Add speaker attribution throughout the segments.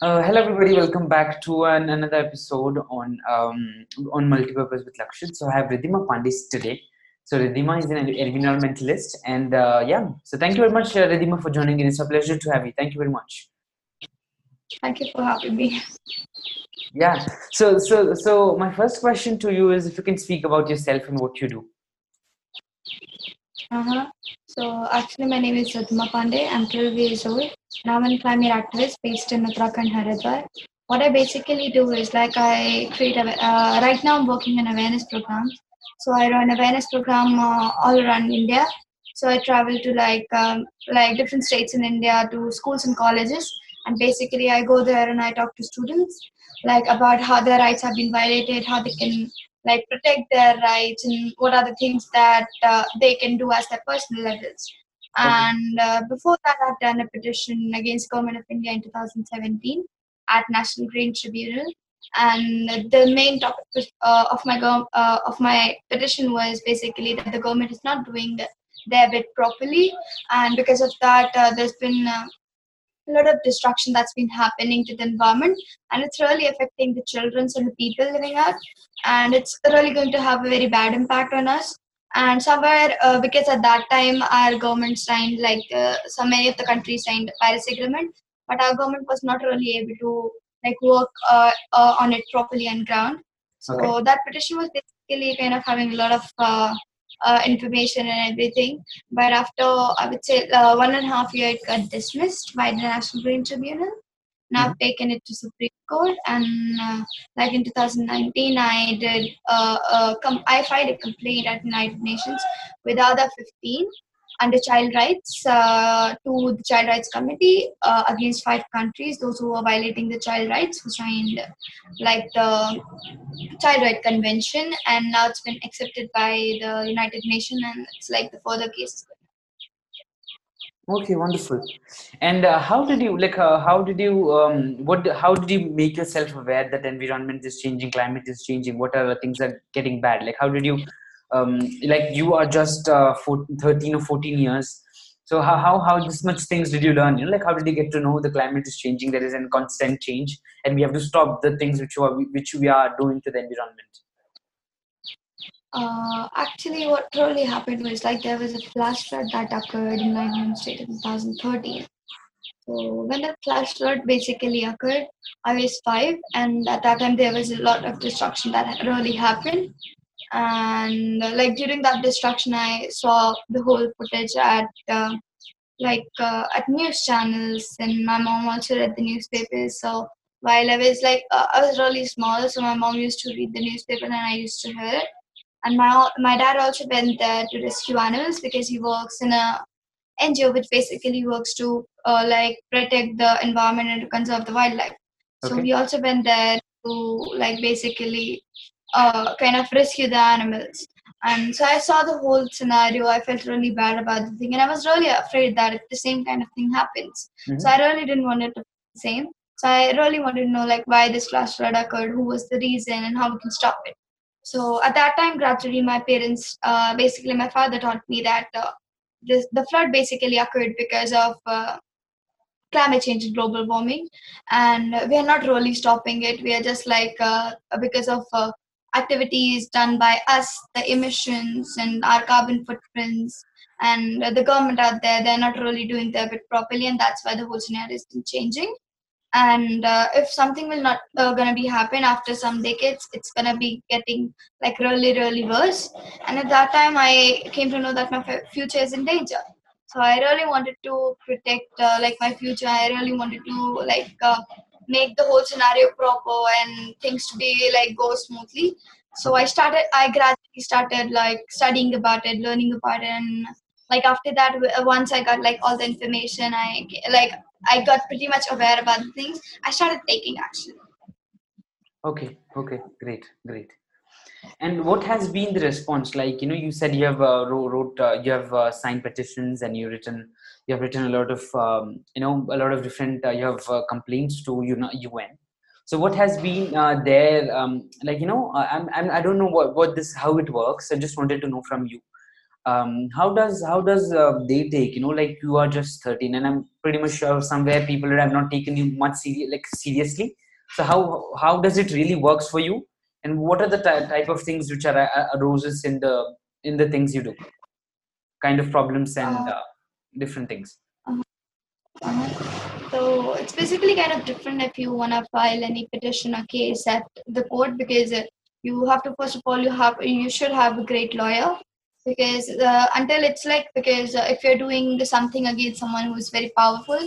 Speaker 1: Uh, hello, everybody. Welcome back to an, another episode on um, on multipurpose with Lakshit. So I have Ridhima Pandey today. So Ridhima is an environmentalist, and uh, yeah. So thank you very much, uh, Ridhima, for joining in. It's a pleasure to have you. Thank you very much.
Speaker 2: Thank you for having me.
Speaker 1: Yeah. So so so my first question to you is if you can speak about yourself and what you do.
Speaker 2: Uh-huh. So actually, my name is Ridhima Pandey. I'm 12 years old, I'm a climate activist based in Uttarakhand, Haridwar. What I basically do is like I create a. Uh, right now, I'm working in awareness programs. So I run awareness program uh, all around India. So I travel to like um, like different states in India to schools and colleges, and basically I go there and I talk to students like about how their rights have been violated, how they can like protect their rights and what are the things that uh, they can do as their personal levels and uh, before that i've done a petition against government of india in 2017 at national green tribunal. And the main topic uh, of my go- uh, of my petition was basically that the government is not doing their bit properly. And because of that uh, there's been uh, a lot of destruction that's been happening to the environment and it's really affecting the children and the people living out and it's really going to have a very bad impact on us and somewhere uh, because at that time our government signed like uh, so many of the countries signed the paris agreement but our government was not really able to like work uh, uh on it properly on ground so okay. that petition was basically kind of having a lot of uh, information and everything. But after, I would say, uh, one and a half year, it got dismissed by the National Green Tribunal. Now mm-hmm. I've taken it to Supreme Court, and uh, like in 2019, I did uh, uh, com- I filed a complaint at United Nations with other 15 under child rights uh, to the Child Rights Committee uh, against five countries, those who are violating the child rights, who signed like the Child Right Convention, and now it's been accepted by the United Nations, and it's like the further cases.
Speaker 1: Okay, wonderful. And uh, how did you like? Uh, how did you? Um, what? How did you make yourself aware that environment is changing, climate is changing? What are things are getting bad? Like, how did you um, like you are just uh, 14, 13 or 14 years. So how, how how this much things did you learn? You know like how did you get to know the climate is changing there is a constant change and we have to stop the things which are which we are doing to the environment.
Speaker 2: Uh, actually what really happened was like there was a flash flood that occurred in my home state in 2013 so when the flash flood basically occurred, I was five, and at that time there was a lot of destruction that really happened and uh, like during that destruction i saw the whole footage at uh, like uh, at news channels and my mom also read the newspapers. So while i was like uh, i was really small so my mom used to read the newspaper and i used to hear. It and my my dad also went there to rescue animals because he works in a ngo which basically works to uh, like protect the environment and to conserve the wildlife. Okay. so he also went there to like basically uh, kind of rescue the animals. And so I saw the whole scenario. I felt really bad about the thing, and I was really afraid that if the same kind of thing happens, mm-hmm. so I really didn't want it to be the same. So I really wanted to know like why this flash flood occurred, who was the reason, and how we can stop it. So at that time, gradually, my parents, uh, basically, my father taught me that uh, this, the flood basically occurred because of uh, climate change and global warming, and we are not really stopping it. We are just like uh, because of uh, activities done by us, the emissions and our carbon footprints, and the government out there, they're not really doing their bit properly, and that's why the whole scenario is changing. And uh, if something will not uh, gonna be happen after some decades, it's gonna be getting like really, really worse. And at that time, I came to know that my f- future is in danger. So I really wanted to protect uh, like my future. I really wanted to like uh, make the whole scenario proper and things to be like go smoothly. So i started i gradually started like studying about it learning about it and like after that uh, once i got like all the information i like i got pretty much aware about things i started taking action.
Speaker 1: Okay okay great great and what has been the response like you know you said you have uh, wrote, uh, you have uh, signed petitions and you written you have written a lot of um, you know a lot of different uh, you have uh, complaints to UN. So what has been uh, there? Um, like you know, I'm, I'm I don't know what what this how it works. I just wanted to know from you. um, how does how does they take you know like you are just 13 and i'm pretty much sure somewhere people have not taken you much serious like seriously so how how does it really works for you and what are the ty- type of things which are uh, aroses in the in the things you do kind of problems and
Speaker 2: Uh,
Speaker 1: uh, different things
Speaker 2: Uh-huh. So it's basically kind of different if you want to file any petition or case at the court because uh, you have to first of all you have you should have a great lawyer because uh, until it's like because uh, if you're doing something against someone who is very powerful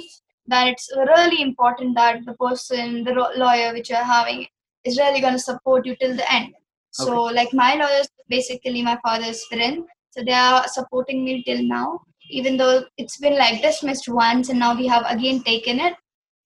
Speaker 2: then it's really important that the person the lawyer which you're having is really going to support you till the end. So like my lawyers basically my father's friend so they are supporting me till now. Even though it's been like dismissed once and now we have again taken it.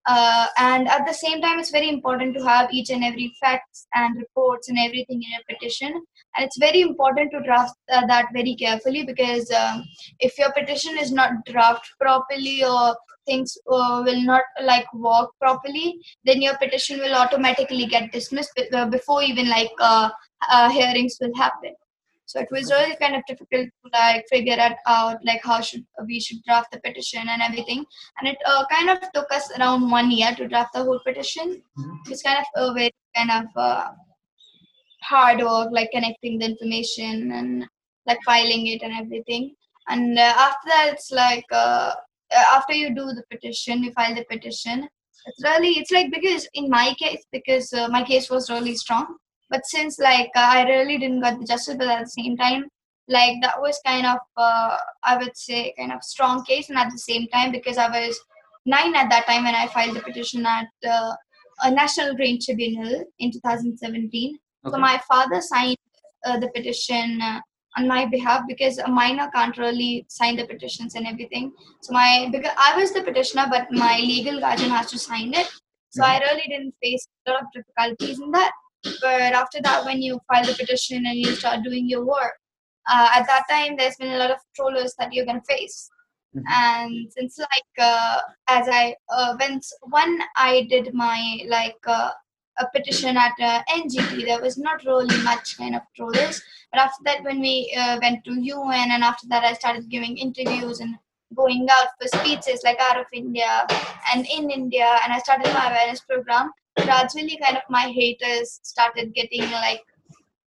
Speaker 2: Uh, and at the same time it's very important to have each and every facts and reports and everything in a petition. And it's very important to draft uh, that very carefully because um, if your petition is not drafted properly or things uh, will not like work properly then your petition will automatically get dismissed uh, before even like uh, uh, hearings will happen. So it was really kind of difficult to like figure it out like how should we should draft the petition and everything. And it uh, kind of took us around one year to draft the whole petition.
Speaker 1: Mhm.
Speaker 2: it's kind of a very kind of uh, hard work like connecting the information and like filing it and everything. And uh, after that it's like uh, after you do the petition you file the petition it's really it's like because in my case because uh, my case was really strong but since like uh, i really didn't got the justice but at the same time like that was kind of uh, i would say kind of strong case and at the same time because i was nine at that time when i filed the petition at uh, a national green tribunal in 2017 so my father signed uh, the petition uh, on my behalf because a minor can't really sign the petitions and everything. So my because I was the petitioner, but my legal guardian has to sign it. So I really didn't face a lot of difficulties in that. But after that, when you file the petition and you start doing your work, uh, at that time there's been a lot of trollers that you're gonna face.
Speaker 1: Mhm.
Speaker 2: And since like uh, as I uh, when when I did my like uh, a petition at uh, NGT, there was not really much kind of trollers. But after that, when we uh, went to UN, and after that, I started giving interviews and going out for speeches like out of India and in India, and I started my awareness program. Gradually, kind of my haters started getting like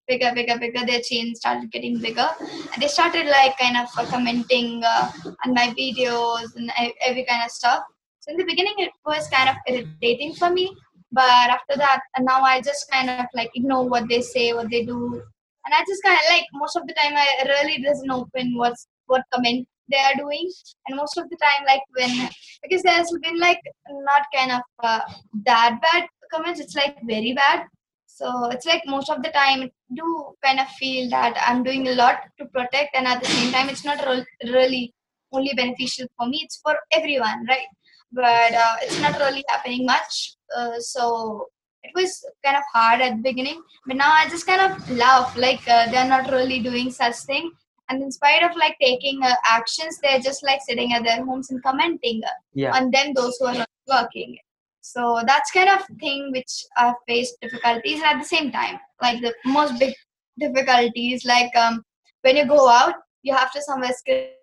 Speaker 2: bigger, bigger, bigger. Their chain started getting bigger, and they started like kind of uh, commenting uh, on my videos and every kind of stuff. So in the beginning, it was kind of irritating for me, but after that, and now I just kind of like ignore what they say, what they do, and I just kind of like most of the time I really doesn't open what's what comment they are doing, and most of the time like when because there's been like not kind of uh, that bad comments, it's like very bad. So it's like most of the time I do kind of feel that I'm doing a lot to protect, and at the same time, it's not re- really only beneficial for me. It's for everyone, right? But uh, it's not really happening much. Uh, so it was kind of hard at the beginning, but now I just kind of laugh like uh, they're not really doing such thing. And in spite of like taking uh, actions, they're just like sitting at their homes and commenting uh,
Speaker 1: Yeah.
Speaker 2: on them those who are not working. So that's kind of thing which I've faced difficulties at the same time. Like the most big difficulties, like um, when you go out, you have to somewhere skip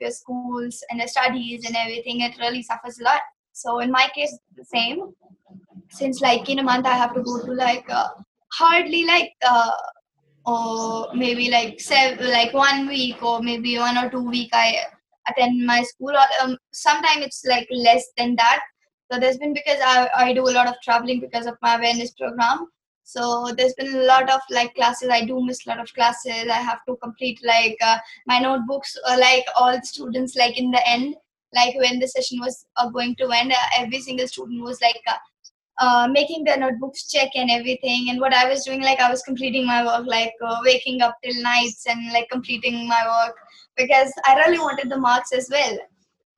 Speaker 2: your schools and your studies and everything. It really suffers a lot. So in my case, the same. Since like in a month, I have to go to like uh, hardly like uh, or maybe like seven, like one week or maybe one or two week I attend my school. Or, um, Sometimes it's like less than that. So there's been because I, I do a lot of traveling because of my awareness program. So there's been a lot of like classes. I do miss a lot of classes. I have to complete like uh, my notebooks. Or, like all students, like in the end, like when the session was uh, going to end, uh, every single student was like uh, uh, making their notebooks check and everything. And what I was doing, like I was completing my work, like uh, waking up till nights and like completing my work because I really wanted the marks as well.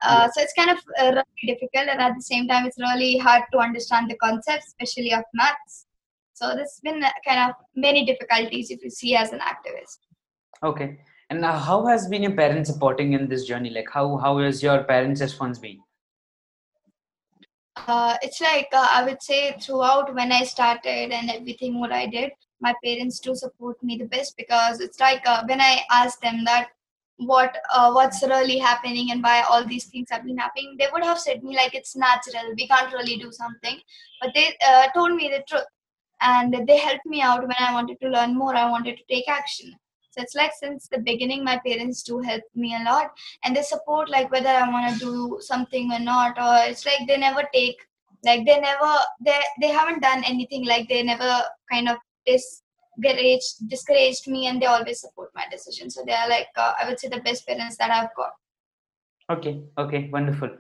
Speaker 2: Uh, so it's kind of uh, really difficult, and at the same time, it's really hard to understand the concepts, especially of maths. So there's been kind of many difficulties if you see as an activist.
Speaker 1: Okay. And how has been your parents supporting in this journey? Like how how has your parents' response been?
Speaker 2: uh, it's like uh, I would say throughout when I started and everything what I did, my parents do support me the best because it's like uh, when I asked them that what uh, what's really happening and why all these things have been happening they would have said me like it's natural we can't really do something but they uh, told me the truth and they helped me out when i wanted to learn more i wanted to take action. So it's like since the beginning my parents do help me a lot. And they support like whether i want to do something or not or it's like they never take like they never they they haven't done anything like they never kind of discouraged discouraged me and they always support my decision. So they are like uh, i would say the best parents that i've got.
Speaker 1: Okay okay wonderful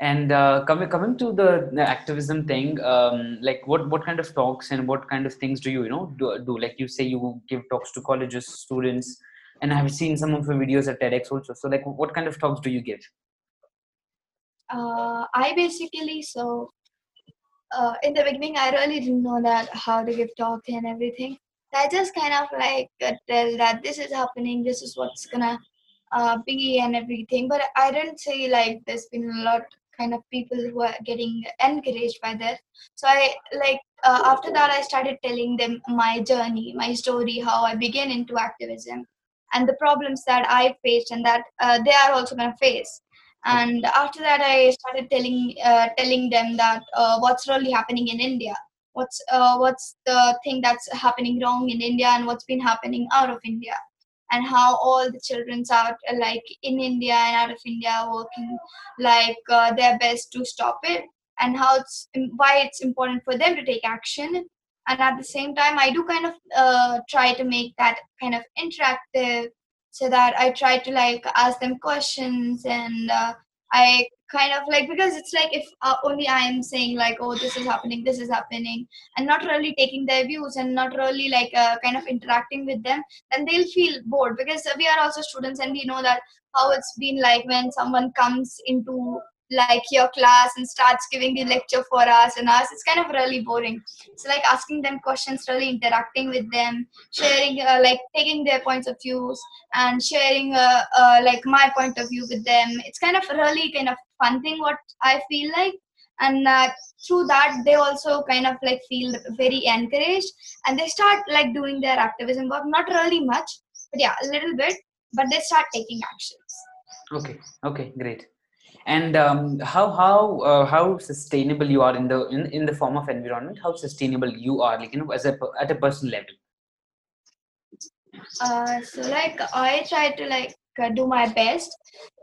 Speaker 1: and uh, coming coming to the, the activism thing um, like what what kind of talks and what kind of things do you you know do, do like you say you give talks to colleges students and i've seen some of your videos at tedx also so like what kind of talks do you give
Speaker 2: uh, i basically so uh, in the beginning, I really didn't know that how to give talk and everything. I just kind of like uh, tell that this is happening, this is what's gonna uh, be and everything. But I didn't say like there's been a lot kind of people who are getting encouraged by that. So I like uh, after that I started telling them my journey, my story, how I began into activism, and the problems that I faced and that uh, they are also gonna face. And after that i started telling uh, telling them that uh, what's really happening in india? What's uh, what's the thing that's happening wrong in india and what's been happening out of india and how all the children's out uh, like in india and out of india are working like uh, their best to stop it and how it's why it's important for them to take action. And at the same time i do kind of uh, try to make that kind of interactive so that I try to like ask them questions and uh, I kind of like because it's like if uh, only I am saying like oh this is happening this is happening and not really taking their views and not really like uh, kind of interacting with them then they'll feel bored because we are also students and we know that how it's been like when someone comes into like your class and starts giving the lecture for us and us it's kind of really boring. So like asking them questions really interacting with them sharing uh, like taking their points of views and sharing uh, uh, like my point of view with them. It's kind of really kind of fun thing what i feel like. And uh, through that they also kind of like feel very encouraged and they start like doing their activism work. Not really much but yeah a little bit but they start taking actions.
Speaker 1: Okay. Okay. Great and um, how how uh, how sustainable you are in the in, in the form of environment how sustainable you are like you know as a at a personal level?
Speaker 2: Uh, so like i try to like uh, do my best.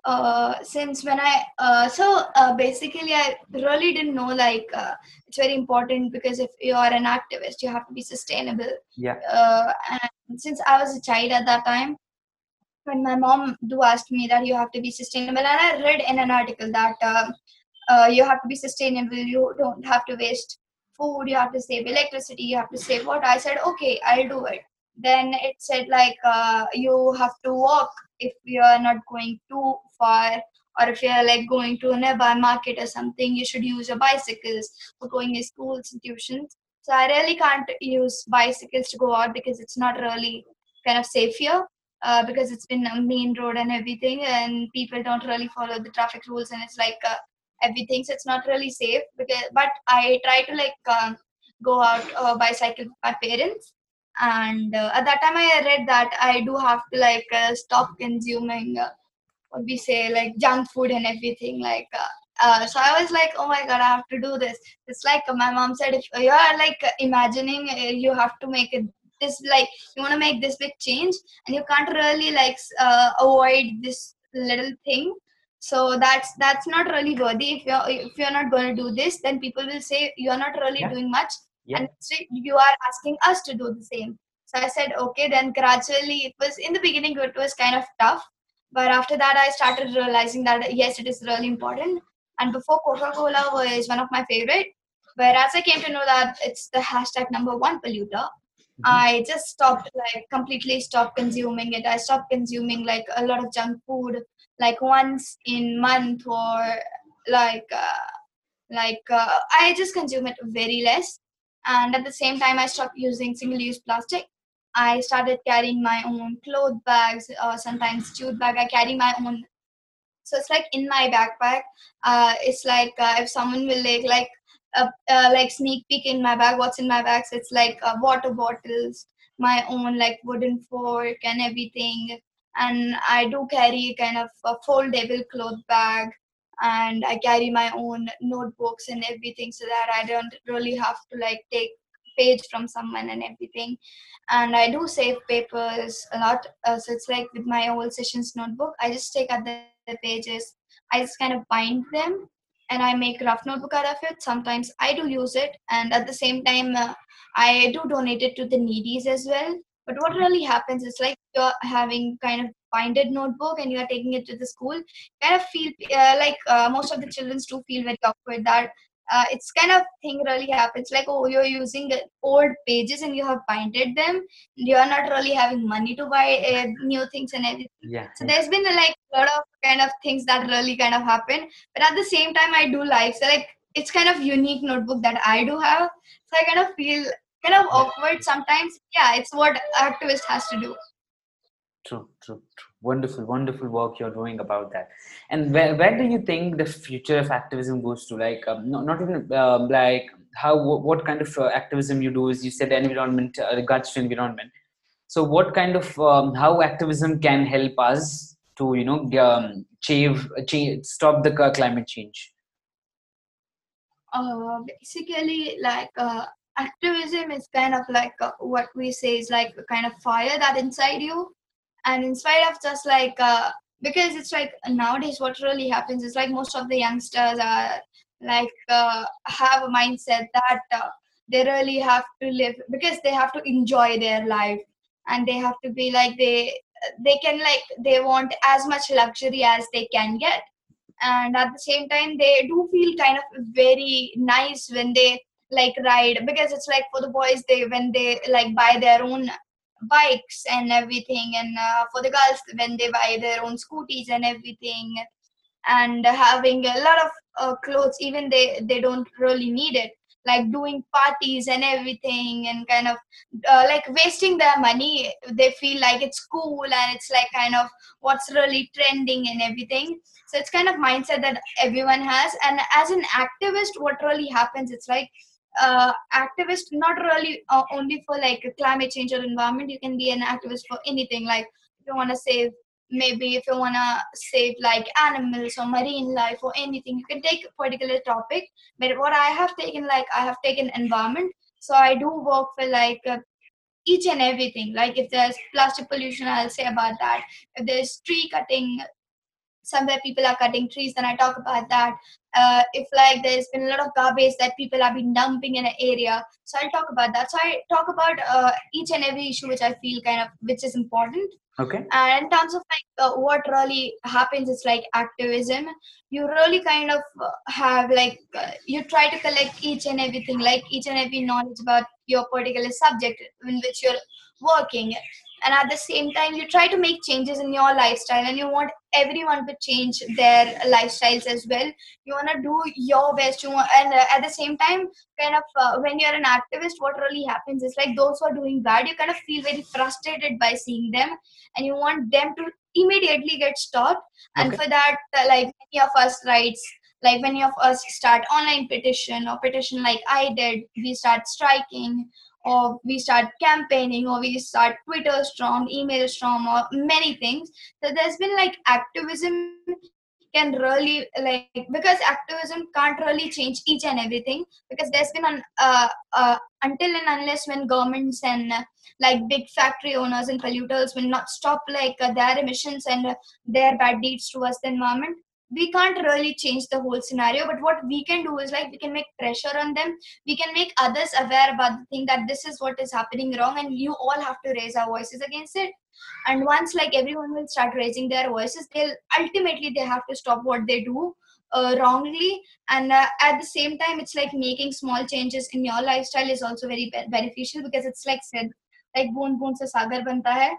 Speaker 2: Uh, since when i uh, so uh, basically i really didn't know like uh, it's very important because if you are an activist you have to be sustainable.
Speaker 1: Yeah.
Speaker 2: Uh, and since i was a child at that time when my mom do asked me that you have to be sustainable and i read in an article that uh, uh, you have to be sustainable you don't have to waste food you have to save electricity you have to save water. I said okay i'll do it. Then it said like uh, you have to walk if you're not going too far or if you're like going to a nearby market or something you should use your bicycles for going to schools and tuitions. So i really can't use bicycles to go out because it's not really kind of safe here uh, because it's been a main road and everything and people don't really follow the traffic rules and it's like uh, everything so it's not really safe because but i try to like uh, go out uh, bicycle with my parents and uh, at that time i read that i do have to like uh, stop consuming what we say like junk food and everything like uh, so I was like, oh my god, I have to do this. It's like my mom said, if you are like imagining, you have to make it this like you want to make this big change and you can't really like uh, avoid this little thing so that's that's not really worthy if you're if you're not going to do this then people will say you're not really yeah. doing much yeah. and you are asking us to do the same so i said okay then gradually it was in the beginning it was kind of tough but after that i started realizing that yes it is really important and before coca-cola was one of my favorite whereas i came to know that it's the hashtag number one polluter Mm-hmm. I just stopped, like, completely stopped consuming it. I stopped consuming like a lot of junk food, like once in month or like, uh, like uh, I just consume it very less. And at the same time, I stopped using single-use plastic. I started carrying my own cloth bags, or sometimes jute bag. I carry my own. So it's like in my backpack. Uh, it's like uh, if someone will like like like sneak peek in my bag what's in my bags it's like uh, water bottles my own like wooden fork and everything. And I do carry kind of a foldable cloth bag and I carry my own notebooks and everything so that I don't really have to like take page from someone and everything. And I do save papers a lot uh, so it's like with my old sessions notebook I just take out the, the pages I just kind of bind them and I make rough notebook out of it. Sometimes I do use it and at the same time uh, I do donate it to the needies as well. But what really happens is like you're having kind of binded notebook and you're taking it to the school, kind of feel uh, like uh, most of the children do feel very awkward that uh, it's kind of thing really happens like oh you're using old pages and you have binded them. You're not really having money to buy uh, new things and everything.
Speaker 1: Yeah
Speaker 2: so there's been like a lot of kind of things that really kind of happen. But at the same time i do like so like it's kind of unique notebook that i do have. So i kind of feel kind of awkward sometimes. Yeah it's what activist has to do
Speaker 1: true true true wonderful wonderful work you're doing about that. And where, where do you think the future of activism goes to? Like um, not, not even um, like how what kind of uh, activism you do is you said the environment uh, regards to environment. So what kind of um, how activism can help us to you know um, change, change stop the climate change?
Speaker 2: Uh, basically like uh, activism is kind of like uh, what we say is like a kind of fire that inside you and in spite of just like uh, because it's like nowadays what really happens is like most of the youngsters are like uh, have a mindset that uh, they really have to live because they have to enjoy their life. And they have to be like they they can like they want as much luxury as they can get. And at the same time they do feel kind of very nice when they like ride because it's like for the boys they when they like buy their own bikes and everything and uh, for the girls when they buy their own scooties and everything and having a lot of uh, clothes even they they don't really need it like doing parties and everything and kind of uh, like wasting their money they feel like it's cool and it's like kind of what's really trending and everything. So it's kind of mindset that everyone has and as an activist what really happens it's like uh, activist not really uh, only for like climate change or environment. You can be an activist for anything. Like if you want to save maybe if you want to save like animals or marine life or anything you can take a particular topic. But what i have taken like i have taken environment. So i do work for like uh, each and everything. Like if there's plastic pollution i'll say about that. If there's tree cutting somewhere people are cutting trees then i talk about that uh, if like there's been a lot of garbage that people have been dumping in an area. So i'll talk about that. So i talk about uh, each and every issue which i feel kind of which is important.
Speaker 1: Okay.
Speaker 2: And in terms of like uh, what really happens is like activism you really kind of uh, have like uh, you try to collect each and everything like each and every knowledge about your particular subject in which you're working. And at the same time you try to make changes in your lifestyle and you want everyone to change their lifestyles as well. You want to do your best you want, and uh, at the same time kind of uh, when you're an activist what really happens is like those who are doing bad you kind of feel very frustrated by seeing them and you want them to immediately get stopped. And
Speaker 1: Okay.
Speaker 2: for that uh, like many of us writes like many of us start online petition or petition like i did. We start striking or we start campaigning or we start twitter storm email storm or many things. So there's been like activism can really like because activism can't really change each and everything because there's been an uh, uh, until and unless when governments and uh, like big factory owners and polluters will not stop like uh, their emissions and uh, their bad deeds towards the environment we can't really change the whole scenario. But what we can do is like we can make pressure on them. We can make others aware about the thing that this is what is happening wrong and you all have to raise our voices against it and once like everyone will start raising their voices they'll ultimately they have to stop what they do uh, wrongly and uh, at the same time it's like making small changes in your lifestyle is also very be- beneficial because it's like said like boon boon se sagar banta hai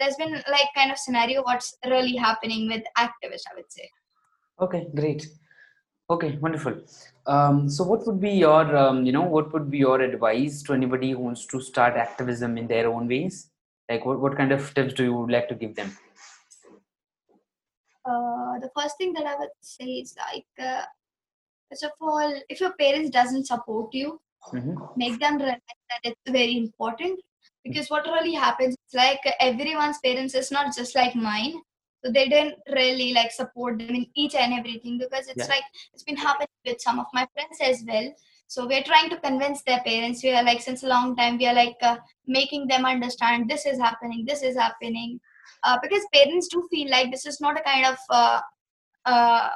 Speaker 2: there's been like kind of scenario what's really happening with activists i would say
Speaker 1: Okay, great. Okay, wonderful. Um, so, what would be your, um, you know, what would be your advice to anybody who wants to start activism in their own ways? Like, what, what kind of tips do you like to give them?
Speaker 2: uh, the first thing that I would say is like, uh, first of all, if your parents doesn't support you,
Speaker 1: hmm
Speaker 2: make them realize that it's very important. because what really happens is like everyone's parents is not just like mine so they didn't really like support them in each and everything because it's
Speaker 1: Yeah.
Speaker 2: like it's been happening with some of my friends as well so we're trying to convince their parents. We are like since a long time we are like uh, making them understand this is happening this is happening. Uh, because parents do feel like this is not a kind of uh, uh,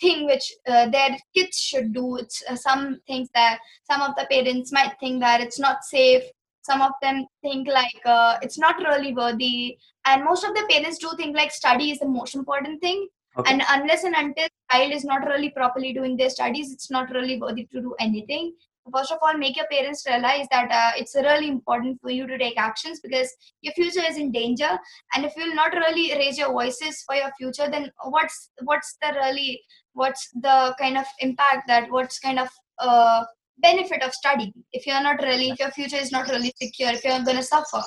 Speaker 2: thing which uh, their kids should do. It's uh, some things that some of the parents might think that it's not safe. Some of them think like it's not really worthy. And most of the parents do think like study is the most important thing
Speaker 1: Okay.
Speaker 2: and unless and until child is not really properly doing their studies it's not really worthy to do anything. First of all make your parents realize that uh, it's really important for you to take actions because your future is in danger. And if you'll not really raise your voices for your future then what's what's the really what's the kind of impact that what's kind of uh, benefit of studying? If you're not really if your future is not really secure if you're going to suffer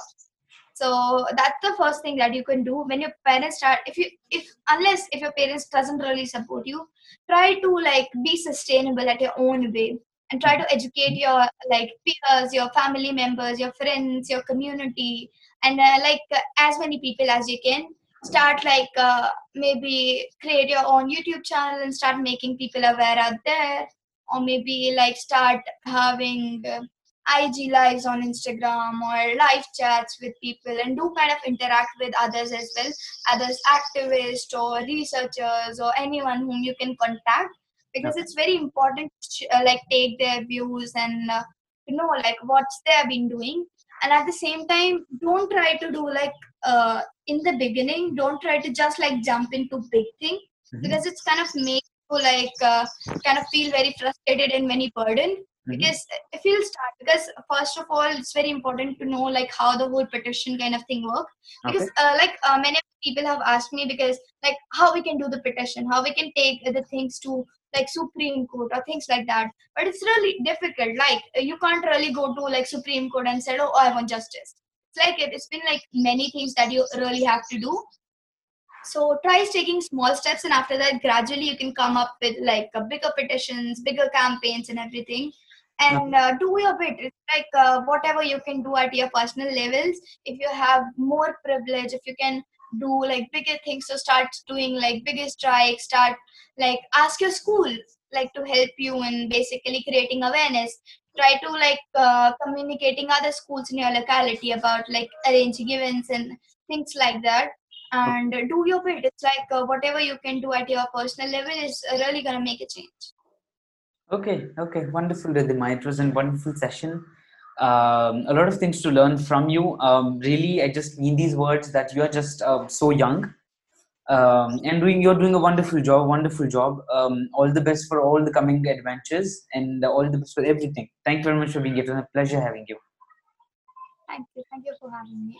Speaker 2: so that's the first thing that you can do when your parents start if you if unless if your parents doesn't really support you try to like be sustainable at your own way and try to educate your like peers your family members your friends your community. And uh, like uh, as many people as you can start like uh, maybe create your own youtube channel and start making people aware out there. Or maybe like start having uh, IG lives on Instagram or live chats with people and do kind of interact with others as well, others activists or researchers or anyone whom you can contact because it's very important to uh, like take their views and uh, to know like what's they have been doing. And at the same time don't try to do like uh, in the beginning don't try to just like jump into big thing
Speaker 1: Mhm.
Speaker 2: because it's kind of make you like uh, kind of feel very frustrated and very burdened
Speaker 1: Mhm.
Speaker 2: because if you'll start because first of all it's very important to know like how the whole petition kind of thing work. Because uh, like uh, many people have asked me because like how we can do the petition how we can take the things to like supreme court or things like that. But it's really difficult. Like uh, you can't really go to like supreme court and say oh i want justice. It's like it, it's been like many things that you really have to do. So try taking small steps and after that gradually you can come up with like uh, bigger petitions bigger campaigns and everything and uh, do your bit it's like uh, whatever you can do at your personal levels. If you have more privilege if you can do like bigger things so start doing like bigger strikes start like ask your school like to help you in basically creating awareness. Try to like uh, communicating other schools in your locality about like arranging events and things like that. And do your bit. It's like uh, whatever you can do at your personal level is really gonna make a change
Speaker 1: Okay, okay, wonderful, Ridhima. It was a wonderful session. Um, a lot of things to learn from you. Um, really, I just mean these words that you are just uh, so young, um, and doing you're doing a wonderful job. Wonderful job. Um, all the best for all the coming adventures, and all the best for everything. Thank you very much for being here. It was a pleasure having you.
Speaker 2: thank you thank you for having me